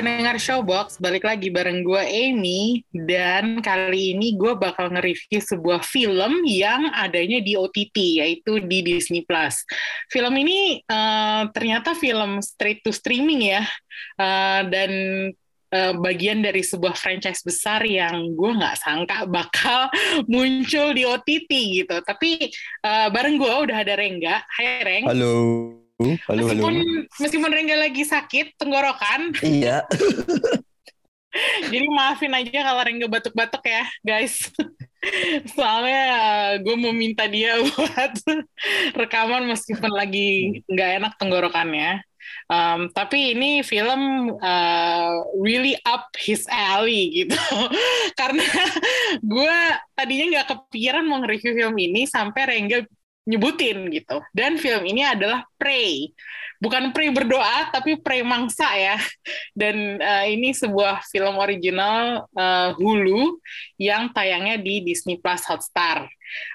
Pendengar Showbox, balik lagi bareng gue Amy dan kali ini gue bakal nge-review sebuah film yang adanya di OTT yaitu di Disney Plus. Film ini uh, ternyata film straight to streaming ya uh, dan uh, bagian dari sebuah franchise besar yang gue nggak sangka bakal muncul di OTT gitu. Tapi uh, bareng gue udah ada Rengga. Hai Reng. Halo. Halo, meskipun, halo. Meskipun Rengga lagi sakit tenggorokan. Iya. Jadi maafin aja kalau Rengga batuk-batuk ya, guys. Soalnya gue mau minta dia buat rekaman meskipun lagi nggak enak tenggorokannya. Um, tapi ini film uh, really up his alley gitu. Karena gue tadinya nggak kepikiran mau nge-review film ini sampai Rengga nyebutin gitu. Dan film ini adalah Prey. Bukan Prey berdoa, tapi Prey mangsa ya. Dan uh, ini sebuah film original uh, Hulu yang tayangnya di Disney Plus Hotstar.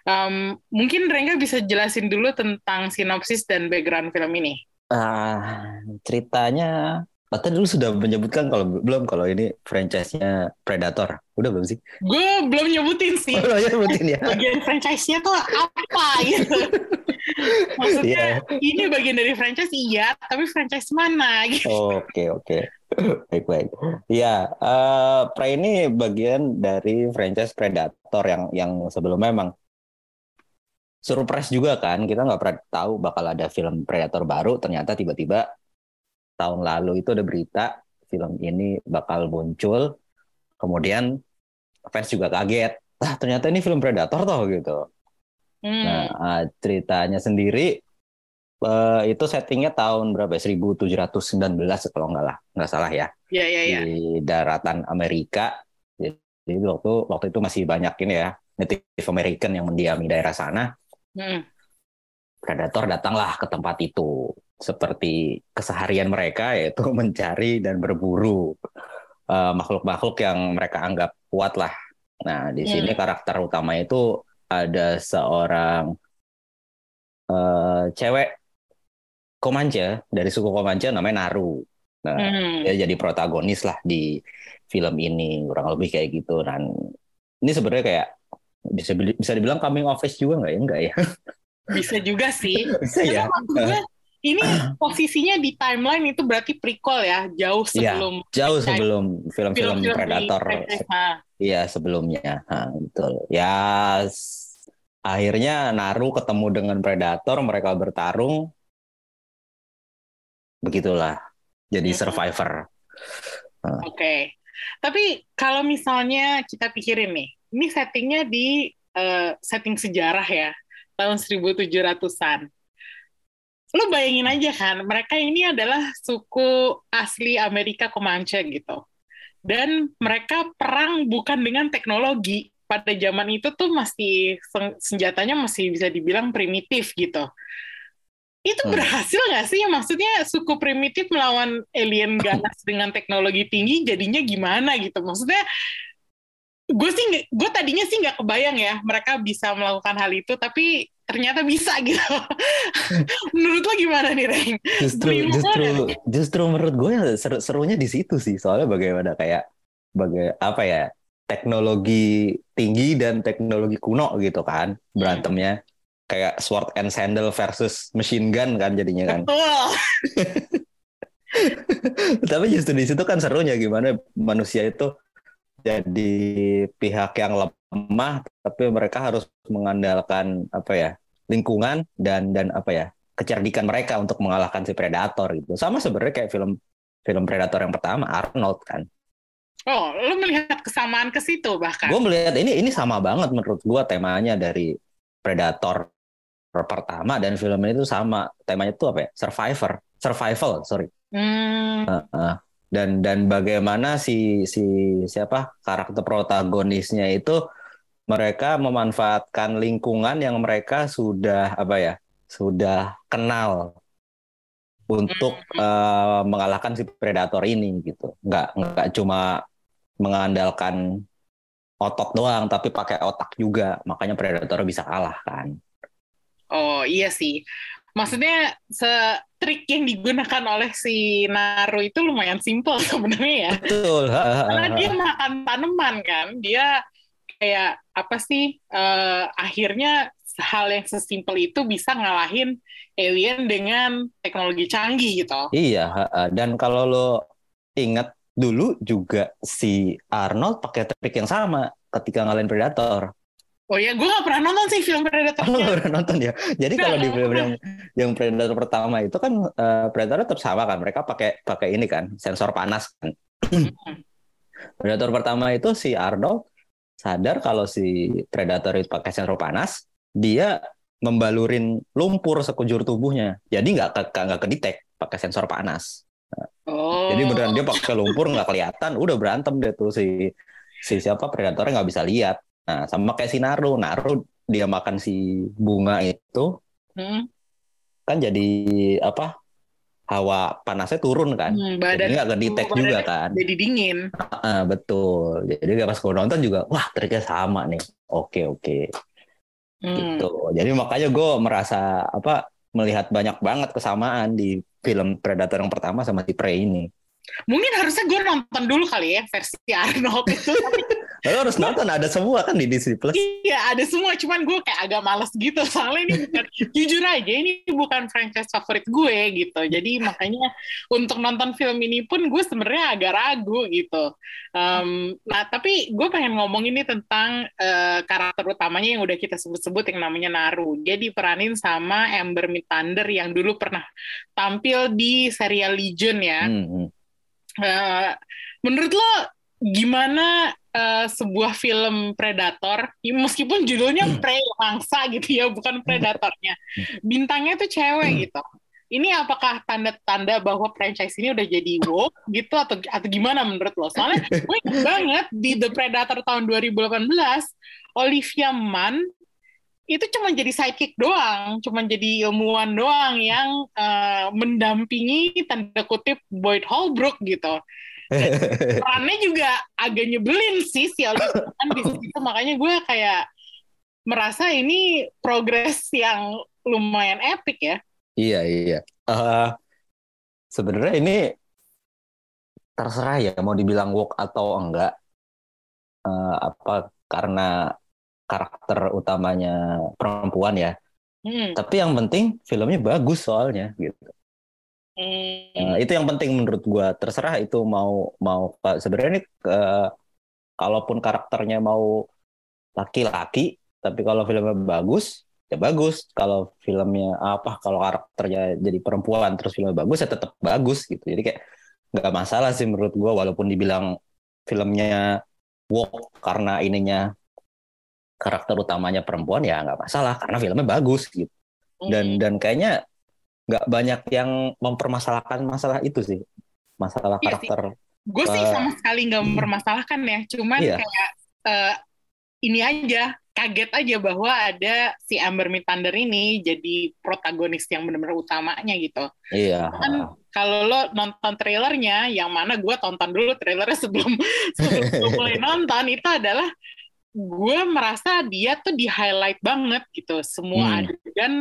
Um, mungkin Rengga bisa jelasin dulu tentang sinopsis dan background film ini. Uh, ceritanya Ata dulu sudah menyebutkan kalau belum kalau ini franchise-nya Predator. Udah belum sih? Gue belum nyebutin sih. Oh, ya nyebutin ya. Bagian franchise-nya tuh apa gitu. Maksudnya yeah. ini bagian dari franchise iya, tapi franchise mana gitu. Oke, oke. Baik, baik. Ya, uh, Prey ini bagian dari franchise Predator yang yang sebelumnya memang surprise juga kan. Kita nggak pernah tahu bakal ada film Predator baru. Ternyata tiba-tiba tahun lalu itu ada berita film ini bakal muncul. Kemudian fans juga kaget. Ah, ternyata ini film Predator toh gitu. Hmm. Nah, ceritanya sendiri uh, itu settingnya tahun berapa? 1719 kalau nggak lah, nggak salah ya. Iya, iya, iya. Di daratan Amerika. Jadi waktu waktu itu masih banyak ini ya Native American yang mendiami daerah sana. Hmm. Predator datanglah ke tempat itu seperti keseharian mereka yaitu mencari dan berburu makhluk-makhluk uh, yang mereka anggap kuat lah. Nah di sini hmm. karakter utama itu ada seorang uh, cewek Comanche dari suku Comanche namanya Naru. Nah hmm. dia jadi protagonis lah di film ini kurang lebih kayak gitu. Dan ini sebenarnya kayak bisa bisa dibilang coming of age juga nggak ya enggak ya? Bisa juga sih. bisa ya ini posisinya di timeline itu berarti prequel ya, jauh sebelum ya, jauh sebelum film-film Predator. Iya, sebelumnya. Nah, betul. Ya akhirnya Naru ketemu dengan Predator, mereka bertarung. Begitulah. Jadi hmm. survivor. Oke. Okay. Tapi kalau misalnya kita pikirin nih, ini settingnya di uh, setting sejarah ya, tahun 1700-an lu bayangin aja kan, mereka ini adalah suku asli Amerika Comanche gitu. Dan mereka perang bukan dengan teknologi. Pada zaman itu tuh masih senjatanya masih bisa dibilang primitif gitu. Itu hmm. berhasil nggak sih? Maksudnya suku primitif melawan alien ganas dengan teknologi tinggi jadinya gimana gitu? Maksudnya gue sih gue tadinya sih nggak kebayang ya mereka bisa melakukan hal itu tapi ternyata bisa gitu. menurut lo gimana nih, Reng? Justru justru justru menurut gue seru, serunya di situ sih. Soalnya bagaimana kayak bagai apa ya? Teknologi tinggi dan teknologi kuno gitu kan berantemnya. Hmm. Kayak sword and sandal versus machine gun kan jadinya kan. Tapi justru di situ kan serunya gimana manusia itu jadi pihak yang lemah tapi mereka harus mengandalkan apa ya lingkungan dan dan apa ya kecerdikan mereka untuk mengalahkan si predator gitu. Sama sebenarnya kayak film film predator yang pertama Arnold kan. Oh lu melihat kesamaan ke situ bahkan? Gue melihat ini ini sama banget menurut gue temanya dari predator pertama dan film ini tuh sama. Temanya tuh apa ya? Survivor. Survival sorry. Hmm. uh, uh dan dan bagaimana si si siapa karakter protagonisnya itu mereka memanfaatkan lingkungan yang mereka sudah apa ya sudah kenal untuk uh, mengalahkan si predator ini gitu. Nggak nggak cuma mengandalkan otot doang, tapi pakai otak juga. Makanya predator bisa kalah kan. Oh iya sih. Maksudnya se trik yang digunakan oleh si Naru itu lumayan simpel sebenarnya ya. Betul. Karena dia makan tanaman kan. Dia kayak apa sih uh, akhirnya hal yang sesimpel itu bisa ngalahin alien dengan teknologi canggih gitu. Iya, dan kalau lo ingat dulu juga si Arnold pakai trik yang sama ketika ngalahin Predator. Oh ya, gue gak pernah nonton sih film Predator. Oh, gak pernah nonton ya. Jadi kalau di film yang yang Predator pertama itu kan uh, Predator tetap sama kan. Mereka pakai pakai ini kan, sensor panas kan. Predator pertama itu si Arnold sadar kalau si Predator itu pakai sensor panas, dia membalurin lumpur sekujur tubuhnya. Jadi nggak nggak kedetek pakai sensor panas. Oh. Jadi beneran dia pakai lumpur nggak kelihatan, udah berantem deh tuh si si siapa predatornya nggak bisa lihat. Nah, sama kayak si Naru. Naru dia makan si bunga itu. Hmm. Kan jadi apa? Hawa panasnya turun kan. Hmm, badan, jadi nggak kedetek juga kan. Jadi dingin. Uh, betul. Jadi pas gue nonton juga, wah triknya sama nih. Oke oke. Hmm. Gitu. Jadi makanya gue merasa apa melihat banyak banget kesamaan di film Predator yang pertama sama si Prey ini. Mungkin harusnya gue nonton dulu kali ya versi Arnold itu. Lo harus nonton ada semua kan di Disney Plus. Iya ada semua, cuman gue kayak agak males gitu soalnya ini bukan jujur aja ini bukan franchise favorit gue gitu. Jadi makanya untuk nonton film ini pun gue sebenarnya agak ragu gitu. Um, nah tapi gue pengen ngomong ini tentang uh, karakter utamanya yang udah kita sebut-sebut yang namanya Naru. Dia diperanin sama Amber Thunder yang dulu pernah tampil di serial Legion ya. Hmm, hmm. Uh, menurut lo gimana uh, sebuah film predator meskipun judulnya prey mangsa gitu ya bukan predatornya bintangnya tuh cewek hmm. gitu ini apakah tanda-tanda bahwa franchise ini udah jadi woke gitu atau atau gimana menurut lo? Soalnya gue banget di The Predator tahun 2018 Olivia Munn itu cuma jadi sidekick doang, cuma jadi ilmuwan doang yang uh, mendampingi tanda kutip Boyd Holbrook gitu. Perannya juga agak nyebelin sih si Oliver kan di situ. Makanya gue kayak merasa ini progres yang lumayan epic ya. Iya iya. Uh, sebenarnya ini terserah ya mau dibilang walk atau enggak. Uh, apa karena karakter utamanya perempuan ya hmm. tapi yang penting filmnya bagus soalnya gitu Hmm. itu yang penting menurut gue. Terserah itu mau mau sebenarnya ini uh, kalaupun karakternya mau laki-laki, tapi kalau filmnya bagus ya bagus. Kalau filmnya apa? Kalau karakternya jadi perempuan terus filmnya bagus ya tetap bagus gitu. Jadi kayak nggak masalah sih menurut gue walaupun dibilang filmnya woke karena ininya karakter utamanya perempuan ya nggak masalah karena filmnya bagus gitu. Dan hmm. dan kayaknya nggak banyak yang mempermasalahkan masalah itu sih masalah iya karakter. Gue sih sama sekali nggak mempermasalahkan ya, cuman iya. kayak uh, ini aja kaget aja bahwa ada si Amber Thunder ini jadi protagonis yang benar-benar utamanya gitu. Iya. Kan kalau lo nonton trailernya, yang mana gue tonton dulu trailernya sebelum sebelum mulai nonton itu adalah gue merasa dia tuh di highlight banget gitu semua hmm. adegan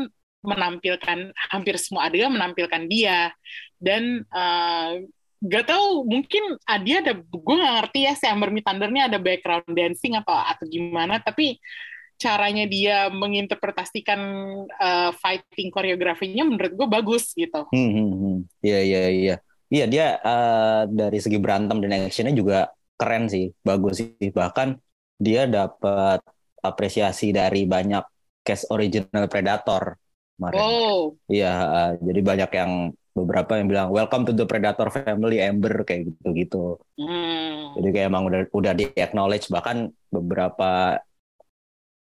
menampilkan hampir semua adegan menampilkan dia dan uh, gak tahu mungkin uh, dia ada gue nggak ngerti ya si Amber Thunder ini ada background dancing atau atau gimana tapi caranya dia menginterpretasikan uh, fighting koreografinya menurut gue bagus gitu. Hmm, hmm, hmm. Iya iya iya. Iya dia uh, dari segi berantem dan actionnya juga keren sih, bagus sih. Bahkan dia dapat apresiasi dari banyak cast original Predator kemarin. Oh. Iya, uh, jadi banyak yang beberapa yang bilang welcome to the Predator family Amber kayak gitu-gitu. Hmm. Jadi kayak emang udah udah di acknowledge bahkan beberapa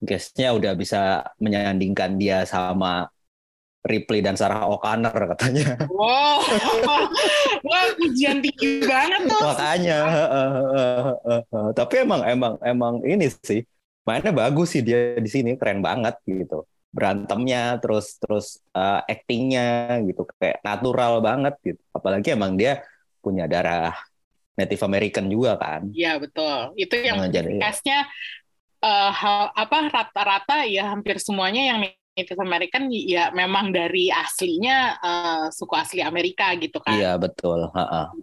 guestnya udah bisa menyandingkan dia sama Ripley dan Sarah O'Connor katanya. Wow, wah ujian tinggi banget tuh. Makanya, uh, uh, uh, uh, tapi emang emang emang ini sih mainnya bagus sih dia di sini keren banget gitu. berantemnya terus terus uh, actingnya gitu kayak natural banget gitu apalagi emang dia punya darah Native American juga kan iya betul itu yang nah, jadi castnya uh, apa rata-rata ya hampir semuanya yang Native American ya memang dari aslinya uh, suku asli Amerika gitu kan iya betul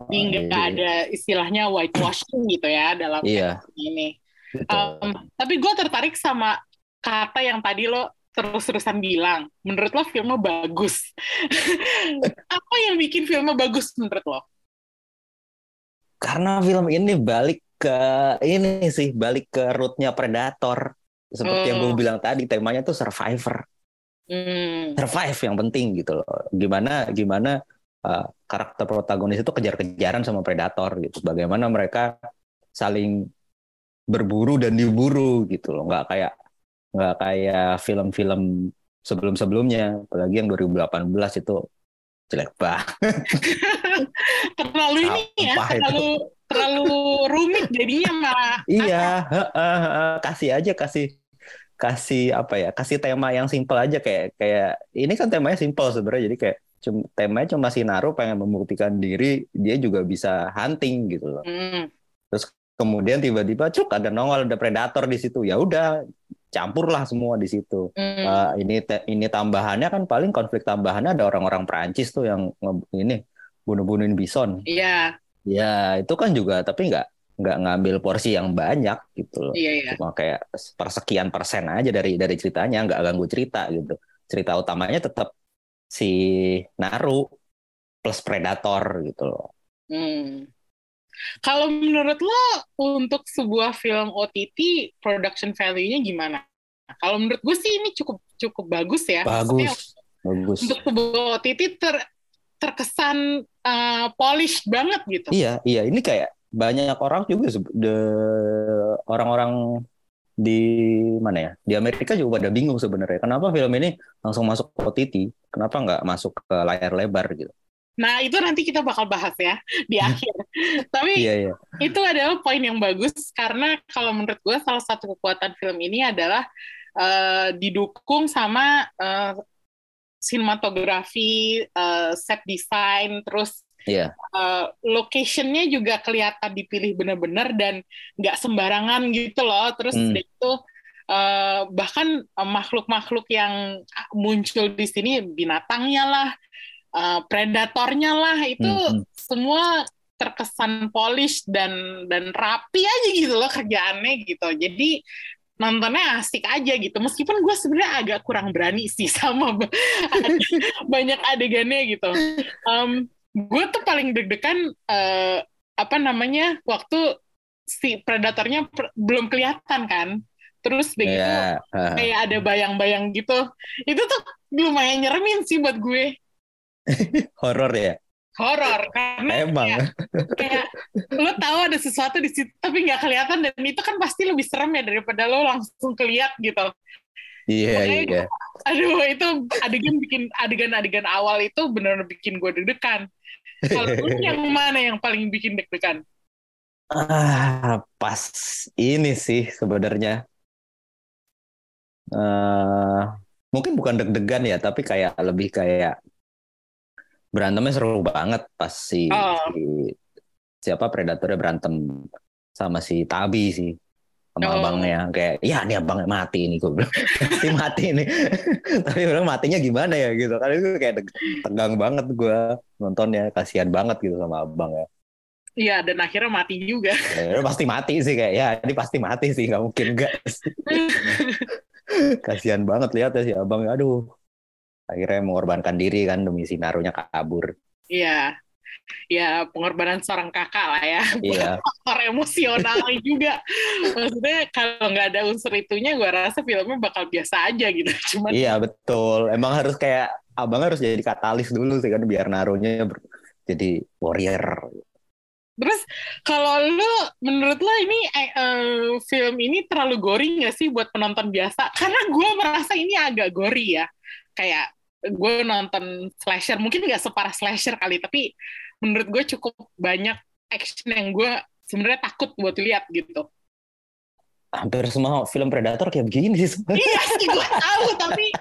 jadi nggak ada istilahnya whitewashing gitu ya dalam iya. ini um, tapi gue tertarik sama kata yang tadi lo terus-terusan bilang, menurut lo filmnya bagus. Apa yang bikin filmnya bagus menurut lo? Karena film ini balik ke ini sih, balik ke rootnya Predator. Seperti hmm. yang gue bilang tadi, temanya tuh survivor. Hmm. Survive yang penting gitu loh. Gimana gimana uh, karakter protagonis itu kejar-kejaran sama Predator gitu. Bagaimana mereka saling berburu dan diburu gitu loh. Nggak kayak nggak kayak film-film sebelum-sebelumnya apalagi yang 2018 itu jelek banget terlalu ini ya terlalu itu? terlalu rumit jadinya malah iya kasih aja kasih kasih apa ya kasih tema yang simple aja kayak kayak ini kan temanya simple sebenarnya jadi kayak cuma temanya cuma si Naru pengen membuktikan diri dia juga bisa hunting gitu loh mm. terus kemudian tiba-tiba cuk ada nongol ada predator di situ ya udah campurlah semua di situ. Mm. Uh, ini ini tambahannya kan paling konflik tambahannya ada orang-orang Perancis tuh yang ini bunuh-bunuhin bison. Iya. Yeah. Ya itu kan juga tapi nggak nggak ngambil porsi yang banyak gitu loh. Iya, iya. Cuma kayak persekian persen aja dari dari ceritanya nggak ganggu cerita gitu. Cerita utamanya tetap si Naru plus Predator gitu loh. Hmm. Kalau menurut lo untuk sebuah film OTT production value-nya gimana? Kalau menurut gue sih ini cukup cukup bagus ya. Bagus. bagus. Untuk sebuah OTT ter terkesan uh, polished banget gitu. Iya, iya. Ini kayak banyak orang juga orang-orang di mana ya di Amerika juga pada bingung sebenarnya kenapa film ini langsung masuk OTT kenapa nggak masuk ke layar lebar gitu Nah, itu nanti kita bakal bahas ya di akhir. Tapi yeah, yeah. itu adalah poin yang bagus karena kalau menurut gue salah satu kekuatan film ini adalah uh, didukung sama uh, sinematografi, uh, set design, terus yeah. uh, locationnya juga kelihatan dipilih benar-benar dan nggak sembarangan gitu loh. Terus mm. itu uh, bahkan makhluk-makhluk yang muncul di sini binatangnya lah uh, predatornya lah itu hmm, hmm. semua terkesan polish dan dan rapi aja gitu loh kerjaannya gitu jadi nontonnya asik aja gitu meskipun gue sebenarnya agak kurang berani sih sama banyak adegannya gitu um, gue tuh paling deg-degan uh, apa namanya waktu si predatornya pr belum kelihatan kan. Terus begitu yeah. uh. kayak ada bayang-bayang gitu. Itu tuh lumayan nyeremin sih buat gue. Horor ya? Horor karena emang. kayak, kayak lo tahu ada sesuatu di situ tapi nggak kelihatan dan itu kan pasti lebih serem ya daripada lo langsung keliat gitu. Iya yeah, iya. aduh itu adegan bikin adegan-adegan awal itu benar-benar bikin gue deg-degan kalau yang mana yang paling bikin deg-degan? Ah pas ini sih sebenarnya. Uh, mungkin bukan deg-degan ya tapi kayak lebih kayak berantemnya seru banget pas si, oh. si siapa predatornya berantem sama si Tabi sih sama oh. abangnya kayak ya ini abangnya mati ini gue bilang pasti mati ini tapi bilang matinya gimana ya gitu kan itu kayak tegang banget gue nontonnya kasihan banget gitu sama abang ya Iya dan akhirnya mati juga. Ya, pasti mati sih kayak ya ini pasti mati sih nggak mungkin enggak. Kasihan banget lihat ya si abang. Aduh akhirnya mengorbankan diri kan demi si Narunya kabur. Iya. Ya pengorbanan seorang kakak lah ya. Iya. Faktor emosional juga. Maksudnya kalau nggak ada unsur itunya, gue rasa filmnya bakal biasa aja gitu. Cuman. Iya betul. Emang harus kayak abang harus jadi katalis dulu sih kan biar Narunya jadi warrior. Terus kalau lu menurut lo ini uh, film ini terlalu gory nggak sih buat penonton biasa? Karena gue merasa ini agak gory ya. Kayak gue nonton slasher mungkin nggak separah slasher kali tapi menurut gue cukup banyak action yang gue sebenarnya takut buat lihat gitu hampir semua film predator kayak begini sih. iya sih gue tahu tapi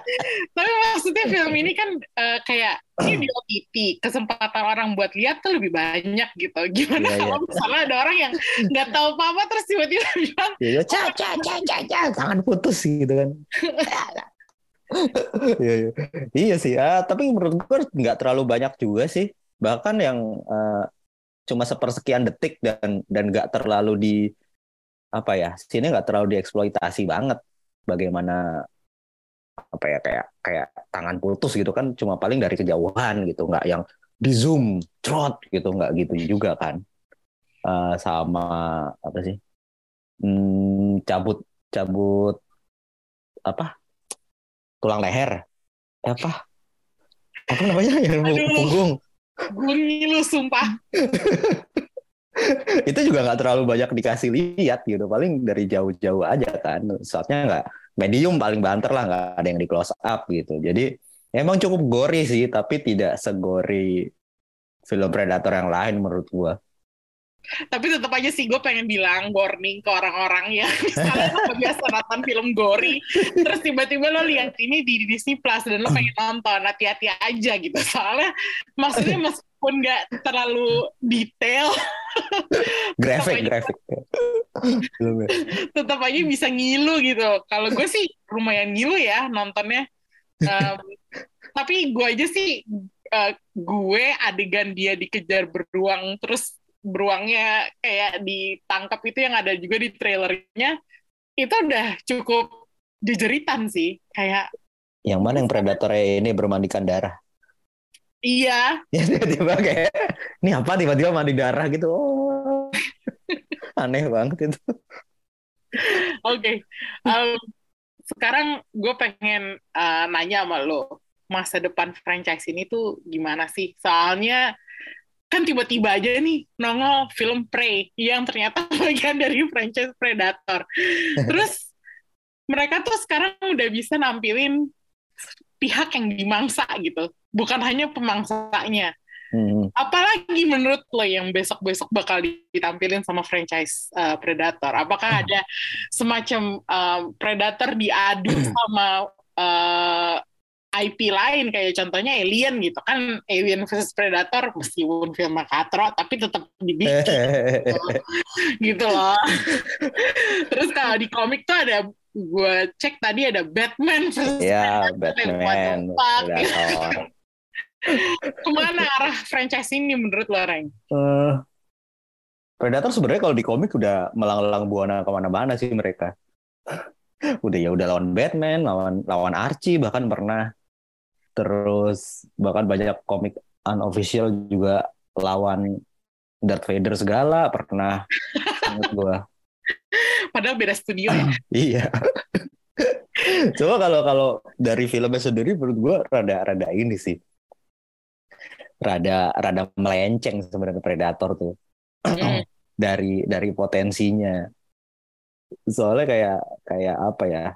tapi maksudnya film ini kan uh, kayak ini di OTT kesempatan orang buat lihat tuh lebih banyak gitu. Gimana yeah, kalau yeah. misalnya ada orang yang nggak tahu apa-apa terus tiba-tiba bilang, iya, ca ca ca ca ca tangan putus gitu kan. iya, iya. iya sih, ah, tapi menurut gue nggak terlalu banyak juga sih. Bahkan yang uh, cuma sepersekian detik dan dan nggak terlalu di apa ya sini nggak terlalu dieksploitasi banget bagaimana apa ya kayak kayak tangan putus gitu kan cuma paling dari kejauhan gitu nggak yang di zoom trot gitu nggak gitu juga kan uh, sama apa sih hmm, cabut cabut apa tulang leher. Apa? Apa namanya? Yang punggung. Gue ngilu sumpah. Itu juga nggak terlalu banyak dikasih lihat gitu. Paling dari jauh-jauh aja kan. Saatnya nggak medium paling banter lah nggak ada yang di close up gitu. Jadi emang cukup gori sih tapi tidak segori film predator yang lain menurut gua tapi tetap aja sih gue pengen bilang warning ke orang-orang yang misalnya lo biasa nonton film gori terus tiba-tiba lo lihat ini di Disney Plus dan lo pengen nonton hati-hati aja gitu. Soalnya maksudnya meskipun nggak terlalu detail grafik grafik tetap aja bisa ngilu gitu. Kalau gue sih lumayan ngilu ya nontonnya. Um, tapi gue aja sih uh, gue adegan dia dikejar beruang terus beruangnya kayak ditangkap itu yang ada juga di trailernya itu udah cukup jejeritan sih kayak yang mana yang predator ini bermandikan darah? Iya. Ya tiba-tiba kayak ini apa tiba-tiba mandi darah? gitu. Oh. Aneh banget itu. Oke okay. um, sekarang gue pengen uh, nanya sama lo masa depan franchise ini tuh gimana sih? Soalnya kan tiba-tiba aja nih nongol film Prey yang ternyata bagian dari franchise Predator. Terus mereka tuh sekarang udah bisa nampilin pihak yang dimangsa gitu, bukan hanya pemangsanya. Hmm. Apalagi menurut lo yang besok-besok bakal ditampilin sama franchise uh, Predator? Apakah ada semacam uh, Predator diadu sama uh, IP lain kayak contohnya Alien gitu. Kan Alien versus Predator meskipun film katro tapi tetap dibikin. Gitu. gitu loh. Terus kalau di komik tuh ada gue cek tadi ada Batman versus ya, Batman Predator. Ke mana arah franchise ini menurut lo Reng? Uh, Predator sebenarnya kalau di komik udah melang-lang buana ke mana-mana sih mereka udah ya udah lawan Batman lawan lawan Archie bahkan pernah. Terus bahkan banyak komik unofficial juga lawan Darth Vader segala pernah menurut gua. Padahal beda studio ya? Iya. Coba kalau kalau dari filmnya sendiri menurut gua rada rada ini sih. Rada rada melenceng sebenarnya Predator tuh. Mm. dari dari potensinya soalnya kayak kayak apa ya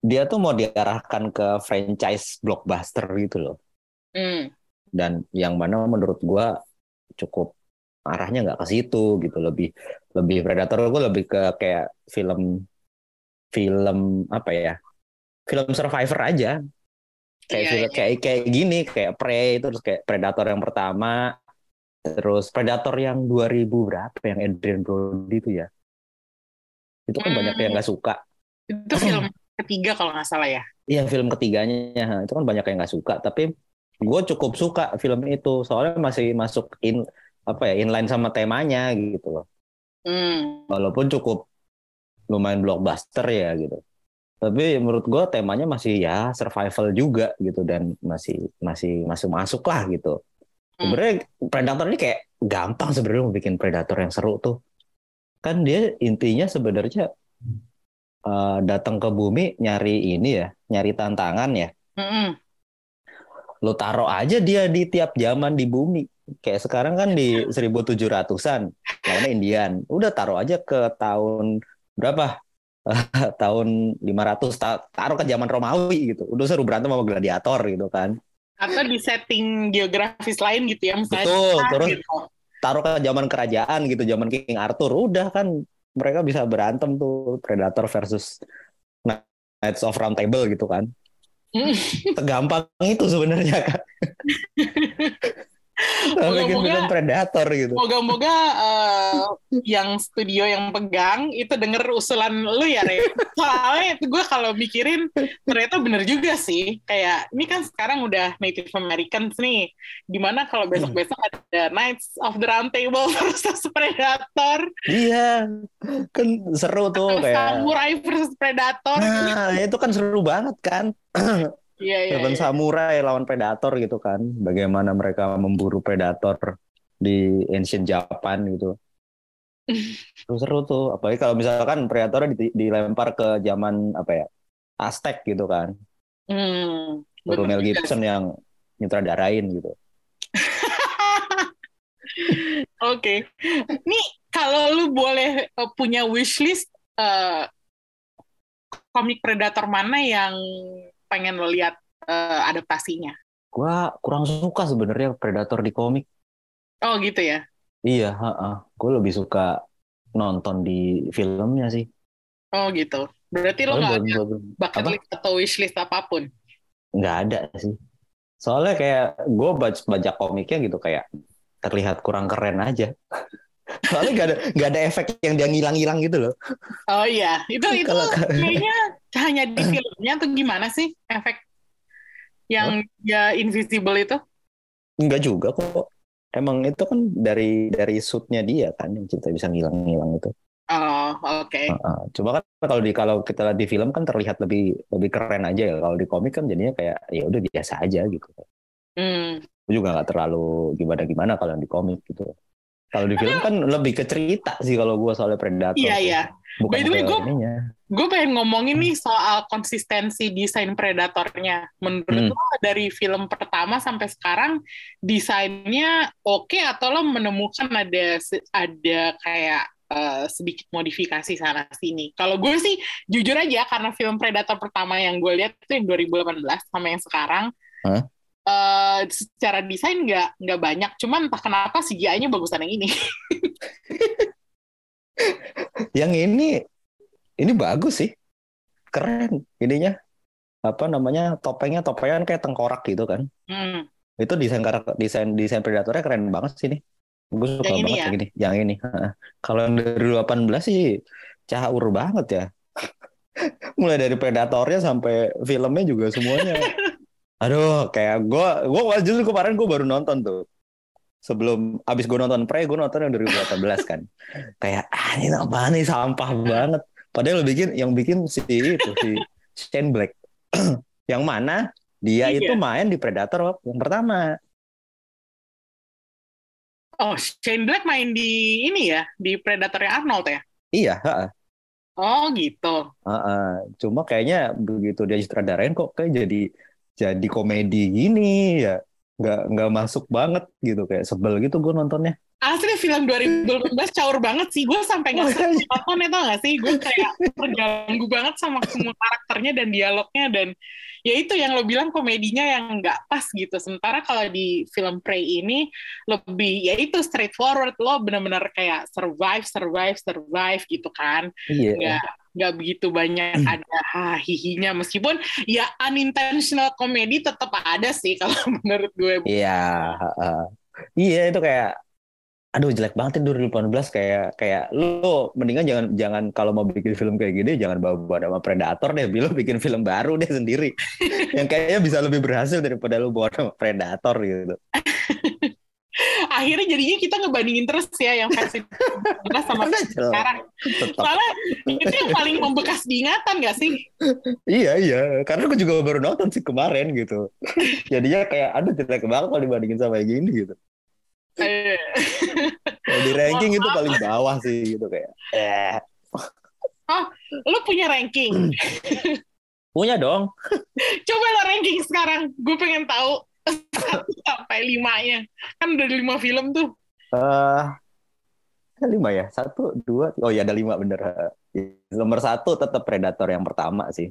dia tuh mau diarahkan ke franchise blockbuster gitu loh. Mm. Dan yang mana menurut gue cukup arahnya nggak ke situ gitu lebih lebih predator gue lebih ke kayak film film apa ya film survivor aja kayak yeah, yeah. kayak kayak gini kayak prey terus kayak predator yang pertama terus predator yang 2000 berapa yang Adrian Brody itu ya itu kan mm. banyak yang hmm. nggak suka itu film ketiga kalau nggak salah ya. Iya film ketiganya itu kan banyak yang nggak suka tapi gue cukup suka film itu soalnya masih masuk in apa ya inline sama temanya gitu loh. Hmm. Walaupun cukup lumayan blockbuster ya gitu. Tapi menurut gue temanya masih ya survival juga gitu dan masih masih masuk masuk lah gitu. Hmm. Sebenarnya Predator ini kayak gampang sebenarnya mau bikin Predator yang seru tuh. Kan dia intinya sebenarnya uh, datang ke bumi nyari ini ya, nyari tantangan ya. Mm-hmm. Lo taruh aja dia di tiap zaman di bumi. Kayak sekarang kan di 1700-an, lawannya Indian. Udah taruh aja ke tahun berapa? tahun 500 taruh ke zaman Romawi gitu. Udah seru berantem sama gladiator gitu kan. Atau di setting geografis lain gitu ya misalnya. Betul, terus gitu. Taruh ke zaman kerajaan gitu, zaman King Arthur. Udah kan mereka bisa berantem tuh Predator versus Knights of Round Table gitu kan. Segampang itu sebenarnya kan. Moga-moga predator gitu. Moga-moga uh, yang studio yang pegang itu denger usulan lu ya, Re. Soalnya itu gue kalau mikirin ternyata bener juga sih. Kayak ini kan sekarang udah Native Americans nih. Gimana kalau besok-besok ada Knights of the Round Table versus Predator? Iya, kan seru tuh kayak Samurai versus Predator. Nah, itu kan seru banget kan. Iya, Seven iya. Samurai lawan Predator gitu kan. Bagaimana mereka memburu Predator di ancient Japan gitu. Seru-seru tuh. Apalagi kalau misalkan Predator dilempar ke zaman apa ya? Aztec gitu kan. Hmm, Baru Mel Gibson yang nyutradarain gitu. Oke. okay. Nih kalau lu boleh uh, punya wishlist uh, komik Predator mana yang pengen lo lihat uh, adaptasinya? Gua kurang suka sebenarnya Predator di komik. Oh gitu ya? Iya, uh, gue lebih suka nonton di filmnya sih. Oh gitu. Berarti lo nggak ada bucket list atau wishlist apa pun? Nggak ada sih. Soalnya kayak gue baca, baca komiknya gitu kayak terlihat kurang keren aja. Soalnya gak ada gak ada efek yang dia ngilang-ngilang gitu loh. Oh iya, itu itu kayaknya hanya di filmnya tuh gimana sih efek yang oh? ya invisible itu? Enggak juga kok. Emang itu kan dari dari suitnya dia kan yang kita bisa ngilang-ngilang itu. Oh, oke. Okay. Uh. Coba kan kalau di kalau kita lihat di film kan terlihat lebih lebih keren aja ya. Kalau di komik kan jadinya kayak ya udah biasa aja gitu. Hmm. juga nggak terlalu gimana gimana kalau di komik gitu. Kalau di film kan lebih ke cerita sih kalau gue soalnya Predator. Iya, iya. Bukan By the way, gue gue pengen ngomongin nih soal konsistensi desain Predatornya. Menurut hmm. lo dari film pertama sampai sekarang desainnya oke okay, atau lo menemukan ada ada kayak uh, sedikit modifikasi sana sini. Kalau gue sih jujur aja karena film Predator pertama yang gue lihat itu yang 2018 sama yang sekarang. Huh? Uh, secara desain nggak nggak banyak. Cuman entah kenapa CGI-nya bagusan yang ini. Yang ini ini bagus sih. Keren ininya. Apa namanya topengnya topengnya kayak tengkorak gitu kan. Hmm. itu desain karakter desain desain predatornya keren banget sih nih. Gue suka yang banget ya? yang ini yang ini kalau yang dari 18 sih caur banget ya. Mulai dari predatornya sampai filmnya juga semuanya Aduh, kayak gue, gue justru kemarin gue baru nonton tuh. Sebelum abis gue nonton Pre, gue nonton yang 2018 kan. kayak, ah ini apa nih, sampah banget. Padahal bikin, yang bikin si itu, si Shane Black. yang mana dia iya. itu main di Predator yang pertama. Oh, Shane Black main di ini ya, di Predator Arnold ya? Iya, ha Oh gitu. Uh, uh. Cuma kayaknya begitu dia sutradarain kok kayak jadi jadi komedi gini ya nggak nggak masuk banget gitu kayak sebel gitu gue nontonnya. Asli film 2018 caur banget sih gue sampai nggak nonton itu nggak sih? Gue kayak terganggu banget sama semua karakternya dan dialognya dan ya itu yang lo bilang komedinya yang nggak pas gitu. Sementara kalau di film Prey ini lebih ya itu straightforward lo bener-bener kayak survive survive survive gitu kan. Iya. nggak nggak begitu banyak hmm. ada hahihinya. Meskipun ya unintentional komedi tetap ada sih kalau menurut gue. Iya, uh, iya itu kayak aduh jelek banget ya 2018 kayak kayak lu mendingan jangan jangan kalau mau bikin film kayak gini jangan bawa bawa nama predator deh. Bilo bikin film baru deh sendiri. Yang kayaknya bisa lebih berhasil daripada lu bawa nama predator gitu akhirnya jadinya kita ngebandingin terus ya yang versi sama sekarang. Soalnya itu yang paling membekas diingatan gak sih? iya iya, karena aku juga baru nonton sih kemarin gitu. jadinya kayak aduh tidak banget kalau dibandingin sama yang gini gitu. Kalau di ranking itu paling bawah sih gitu kayak. Eh. Oh, lu punya ranking? punya dong. Coba lo ranking sekarang. Gue pengen tahu sampai limanya. Kan udah lima film tuh. Uh, lima ya? Satu dua oh ya ada lima bener. Nomor satu tetap Predator yang pertama sih.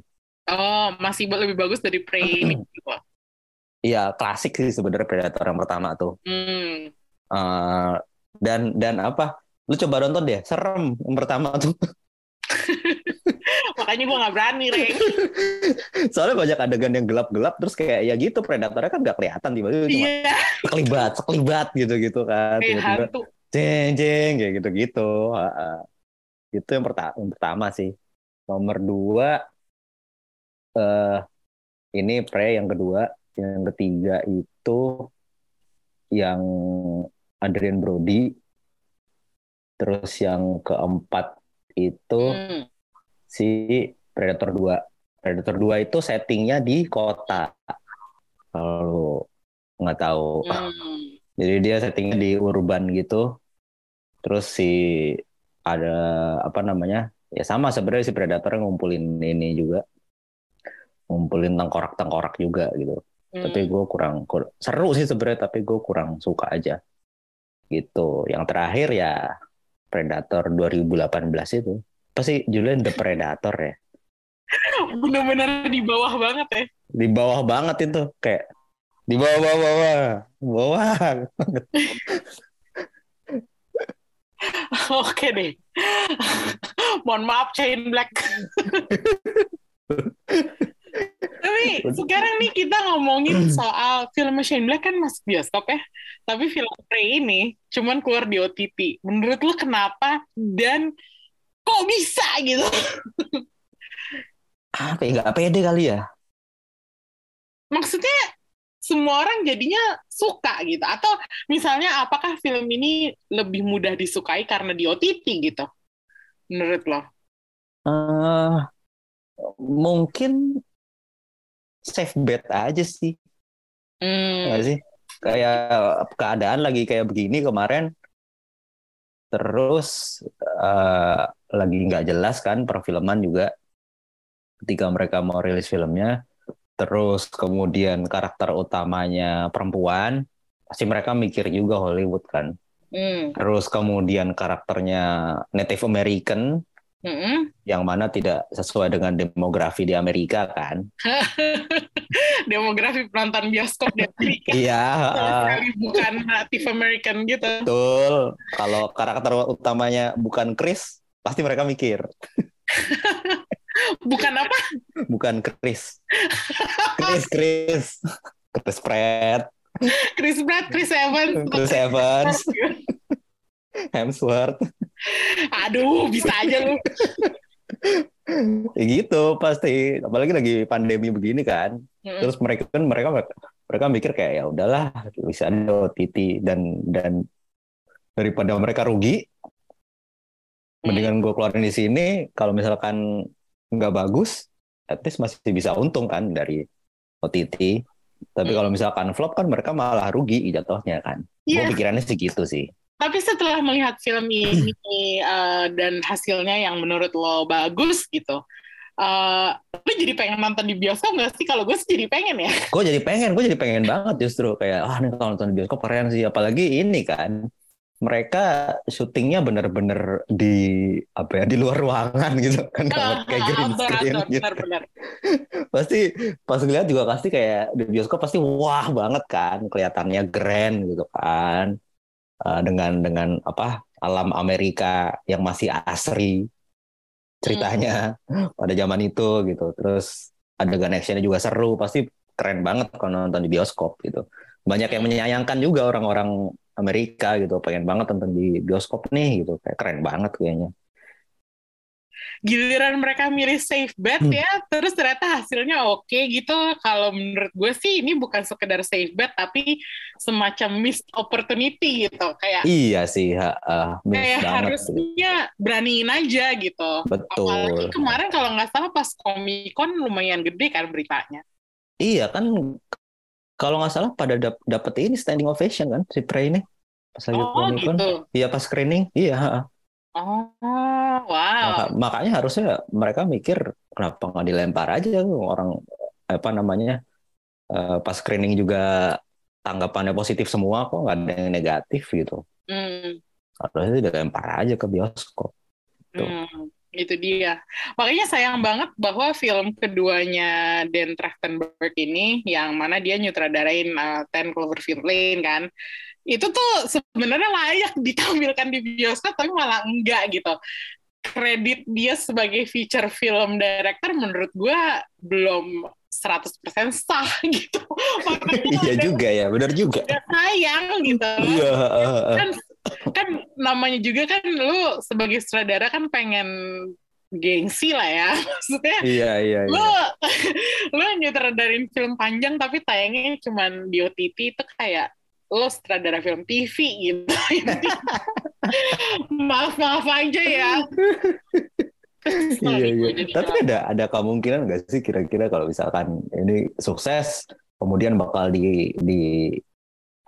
Oh masih lebih bagus dari Prey ini. Iya klasik sih sebenarnya Predator yang pertama tuh. Hmm. uh, dan dan apa? Lu coba nonton deh, serem yang pertama tuh. Makanya gue gak berani, Reng. Soalnya banyak adegan yang gelap-gelap, terus kayak ya gitu, predatornya kan gak kelihatan tiba-tiba cuma Iya, sekelibat, sekelibat gitu-gitu kan. kayak Tiba-tiba hantu. jeng jeng kayak gitu-gitu. Itu yang, perta- yang pertama sih. Nomor dua, eh ini pre yang kedua, yang ketiga itu yang Adrian Brody. Terus yang keempat itu Hmm. Si Predator 2. Predator 2 itu settingnya di kota. Kalau nggak tahu. Hmm. Jadi dia settingnya di urban gitu. Terus si ada apa namanya? Ya sama sebenarnya si Predator ngumpulin ini juga. Ngumpulin tengkorak-tengkorak juga gitu. Hmm. Tapi gue kurang, kur- seru sih sebenarnya tapi gue kurang suka aja. Gitu. Yang terakhir ya Predator 2018 itu. Pasti Julian The Predator ya. Bener-bener di bawah banget ya. Di bawah banget itu kayak di bawah bawah bawah bawah. Oke deh. Mohon maaf Chain Black. Tapi sekarang nih kita ngomongin soal film Shane Black kan masuk bioskop ya. Tapi film Prey ini cuman keluar di OTT. Menurut lu kenapa dan kok bisa gitu? Apa ya nggak pede kali ya? Maksudnya semua orang jadinya suka gitu. Atau misalnya apakah film ini lebih mudah disukai karena di OTT gitu? Menurut lo? Eh, mungkin safe bet aja sih, Hmm. nggak sih? Kayak keadaan lagi kayak begini kemarin, terus eh, lagi nggak jelas kan perfilman juga ketika mereka mau rilis filmnya, terus kemudian karakter utamanya perempuan, pasti mereka mikir juga Hollywood kan. Hmm. Terus kemudian karakternya Native American, Mm-mm. yang mana tidak sesuai dengan demografi di Amerika kan. demografi penonton bioskop di Amerika Iya, sekali bukan Native American gitu. betul. Kalau karakter utamanya bukan Chris, pasti mereka mikir Bukan apa? bukan Chris. Chris, Chris, Chris Pratt, Chris Pratt, Chris Evans. Chris Evans, Hemsworth, Aduh, bisa aja lu. ya gitu pasti. Apalagi lagi pandemi begini kan. Terus mereka kan mereka mereka mikir kayak ya udahlah bisa ada OTT dan dan daripada mereka rugi, mendingan gue keluarin di sini. Kalau misalkan nggak bagus, at least masih bisa untung kan dari OTT. Tapi Hmm. kalau misalkan flop kan mereka malah rugi jatuhnya kan. Iya. Gue pikirannya sih gitu sih. Tapi setelah melihat film ini eh, dan hasilnya yang menurut lo bagus gitu, eh lo jadi pengen nonton di bioskop nggak sih? Kalau gue sih jadi pengen ya. Gue jadi pengen, gue jadi pengen banget justru kayak ah nih kalau nonton di bioskop keren sih. Apalagi ini kan mereka syutingnya bener-bener di apa ya di luar ruangan gitu kan nggak kayak green Outdoor, screen outdoor, gitu. benar-benar. pasti pas ngeliat juga pasti kayak di bioskop pasti wah banget kan kelihatannya keren gitu kan Eh, dengan dengan apa alam Amerika yang masih asri ceritanya pada zaman itu gitu. Terus adegan actionnya juga seru pasti keren banget kalau nonton di bioskop gitu. Banyak yang menyayangkan juga orang-orang Amerika gitu. Pengen banget nonton di bioskop nih gitu. Kayak keren banget kayaknya Giliran mereka milih safe bet Hmm. ya, terus ternyata hasilnya oke gitu. Kalau menurut gue sih ini bukan sekedar safe bet, tapi semacam missed opportunity gitu. Kayak iya sih ha, miss kayak harusnya beraniin aja gitu. betul Apalagi kemarin kalau nggak salah pas Comic Con lumayan gede kan beritanya. Iya kan kalau nggak salah pada dap dapet ini standing ovation kan si Prey ini pas lagi Oh Comic Con. gitu. Iya pas screening. Iya. ha. Oh wow. Maka- makanya harusnya mereka mikir kenapa nggak dilempar aja tuh orang apa namanya eh, pas screening juga tanggapannya positif semua kok nggak ada yang negatif gitu. Hmm. Harusnya dilempar aja ke bioskop. Tuh. Hmm, itu dia. Makanya sayang banget bahwa film keduanya Dan Trachtenberg ini, yang mana dia nyutradarain uh, Ten Cloverfield Lane kan, itu tuh sebenarnya layak ditampilkan di bioskop tapi malah enggak gitu kredit dia sebagai feature film director menurut gue belum 100% sah gitu. iya juga ya, benar juga. sayang gitu. Iya. kan, kan namanya juga kan lu sebagai sutradara kan pengen gengsi lah ya maksudnya iya iya, iya. lu lu nyutradarin film panjang tapi tayangnya cuma di OTT itu kayak lo sutradara film TV gitu. Maaf maaf aja ya. Iya iya. Tapi ada ada kemungkinan nggak sih kira-kira kalau misalkan ini sukses kemudian bakal di di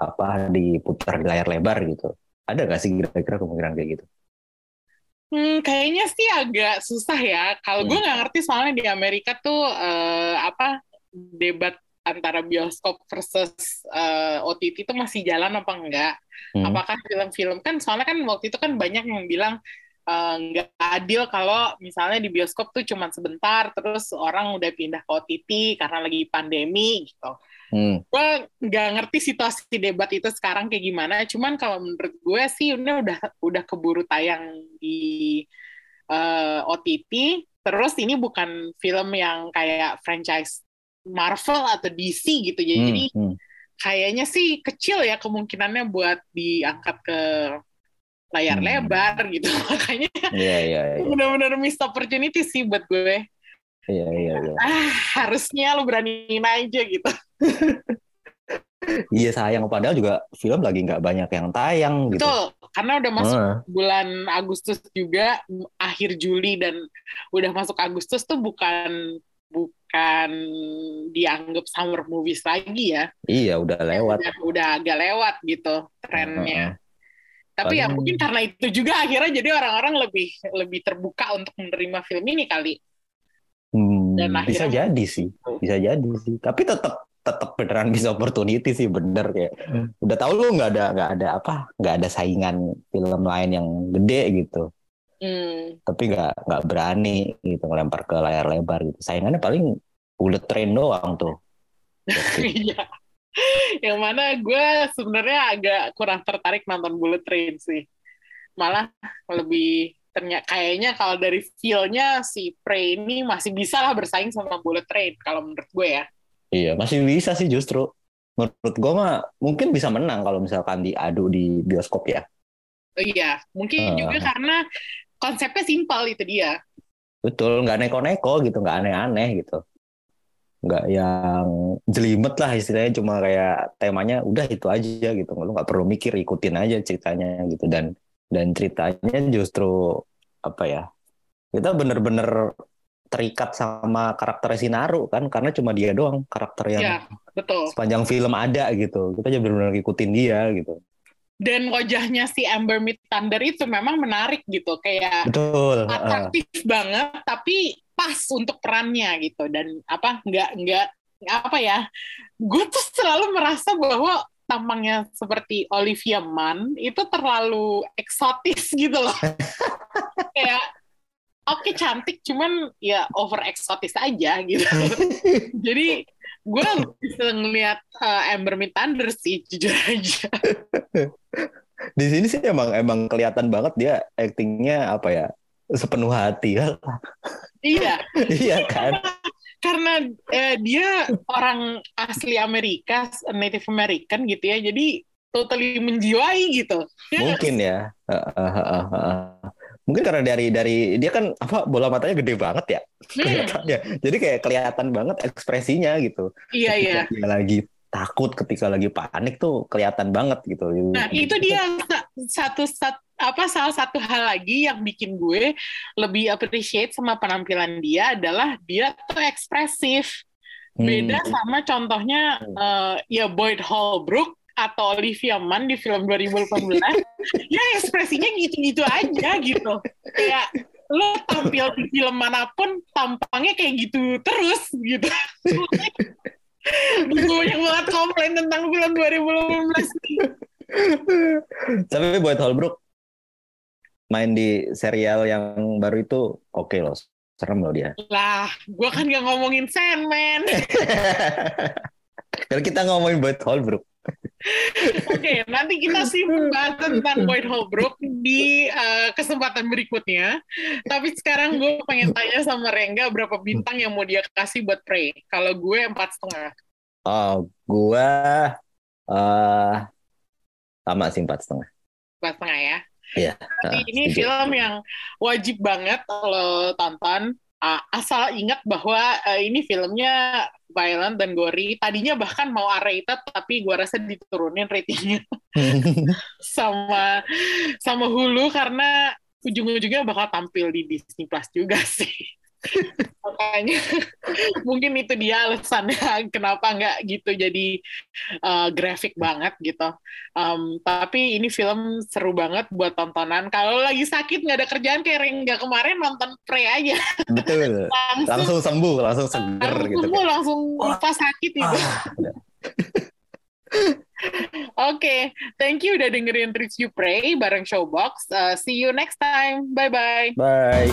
apa diputar di layar lebar gitu? Ada nggak sih kira-kira kemungkinan kayak gitu? Hmm, kayaknya sih agak susah ya. Kalau hmm. gue nggak ngerti soalnya di Amerika tuh uh, apa debat antara bioskop versus uh, eh, OTT itu masih jalan apa enggak? Hmm. Apakah film-film kan soalnya kan waktu itu kan banyak yang bilang uh, nggak adil kalau misalnya di bioskop tuh cuma sebentar terus orang udah pindah ke OTT karena lagi pandemi gitu. Hmm. Gue nggak ngerti situasi debat itu sekarang kayak gimana. Cuman kalau menurut gue sih ini udah udah keburu tayang di uh, eh, OTT. Terus ini bukan film yang kayak franchise Marvel atau DC gitu ya. Hmm. Jadi hmm. kayaknya sih kecil ya kemungkinannya buat diangkat ke layar hmm. lebar gitu. Makanya yeah, yeah, yeah. benar-benar missed opportunity sih buat gue. Iya iya iya. Ah, harusnya lo beraniin aja gitu. iya sayang padahal juga film lagi nggak banyak yang tayang gitu. Betul, karena udah masuk uh. bulan Agustus juga akhir Juli dan udah masuk Agustus tuh bukan bukan dianggap summer movies lagi ya. Iya, udah lewat. Udah, udah agak lewat gitu trennya. Uh. Tapi Paling... ya mungkin karena itu juga akhirnya jadi orang-orang lebih lebih terbuka untuk menerima film ini kali. Hmm, Dan bisa jadi sih, bisa jadi sih. Tapi tetap tetap beneran bisa opportunity sih bener kayak hmm. udah tahu lu nggak ada nggak ada apa nggak ada saingan film lain yang gede gitu. Hmm. Tapi nggak nggak berani gitu ngelempar ke layar lebar gitu. Saingannya paling bullet train doang tuh. Iya. yang mana gue sebenarnya agak kurang tertarik nonton bullet train sih. Malah lebih ternyata kayaknya kalau dari feel-nya si Prey ini masih bisa lah bersaing sama Bullet Train kalau menurut gue ya. Iya, masih bisa sih justru. Menurut gue mah mungkin bisa menang kalau misalkan diadu di bioskop ya. Iya, mungkin uh. juga karena konsepnya simpel itu dia. Betul, nggak neko-neko gitu, nggak aneh-aneh gitu. Nggak yang jelimet lah istilahnya, cuma kayak temanya udah itu aja gitu. Lu nggak perlu mikir, ikutin aja ceritanya gitu. Dan dan ceritanya justru apa ya kita bener-bener terikat sama karakter Sinaru kan karena cuma dia doang karakter yang ya, betul. sepanjang film ada gitu kita jadi benar-benar ngikutin dia gitu dan wajahnya si Amber Mid Thunder itu memang menarik gitu kayak betul atraktif uh. banget tapi pas untuk perannya gitu dan apa nggak nggak apa ya gue tuh selalu merasa bahwa tampangnya seperti Olivia Munn itu terlalu eksotis gitu loh. Kayak oke okay, cantik cuman ya over eksotis aja gitu. Jadi gue bisa ngeliat uh, Amber Mid Thunder sih jujur aja. Di sini sih emang emang kelihatan banget dia aktingnya apa ya sepenuh hati ya. Iya. iya kan karena eh, dia orang asli Amerika, Native American gitu ya, jadi totally menjiwai gitu. Mungkin ya. Mungkin karena dari dari dia kan apa bola matanya gede banget ya hmm. Jadi kayak kelihatan banget ekspresinya gitu. Iya iya. Dia lagi takut ketika lagi panik tuh kelihatan banget gitu. Nah itu dia satu satu apa salah satu hal lagi yang bikin gue lebih appreciate sama penampilan dia adalah dia tuh ekspresif. Beda hmm. sama contohnya uh, ya Boyd Holbrook atau Olivia Munn di film 2018 ya ekspresinya gitu-gitu aja gitu. Kayak lo tampil di film mana pun tampangnya kayak gitu terus gitu. Banyak banget komplain tentang film 2018 tapi Boyd Holbrook main di serial yang baru itu oke okay loh serem loh dia. Lah gue kan gak ngomongin Sandman. Kalau kita ngomongin buat Holbrook Oke, okay, nanti kita simpan bahas tentang Boyd Holbrook di uh, kesempatan berikutnya. Tapi sekarang gue pengen tanya sama Rengga berapa bintang yang mau dia kasih buat Prey. Kalau gue empat setengah. Oh, gue uh, sama sih empat setengah. Empat setengah ya. Iya. Uh, ini film yang wajib banget lo tonton. Uh, asal ingat bahwa uh, ini filmnya violent dan gory. Tadinya bahkan mau R-rated tapi gue rasa diturunin ratingnya sama sama Hulu karena ujung-ujungnya bakal tampil di Disney Plus juga sih. Makanya mungkin itu dia alasannya kenapa nggak gitu jadi uh, grafik banget gitu. Um, tapi ini film seru banget buat tontonan. Kalau lagi sakit nggak ada kerjaan kayak nggak kemarin nonton Prey aja. Betul. langsung, langsung sembuh, langsung seger langsung gitu. Sembuh, langsung lupa sakit gitu. Ah, Oke, okay. thank you udah dengerin Review Pray bareng Showbox. Uh, see you next time. Bye-bye. Bye.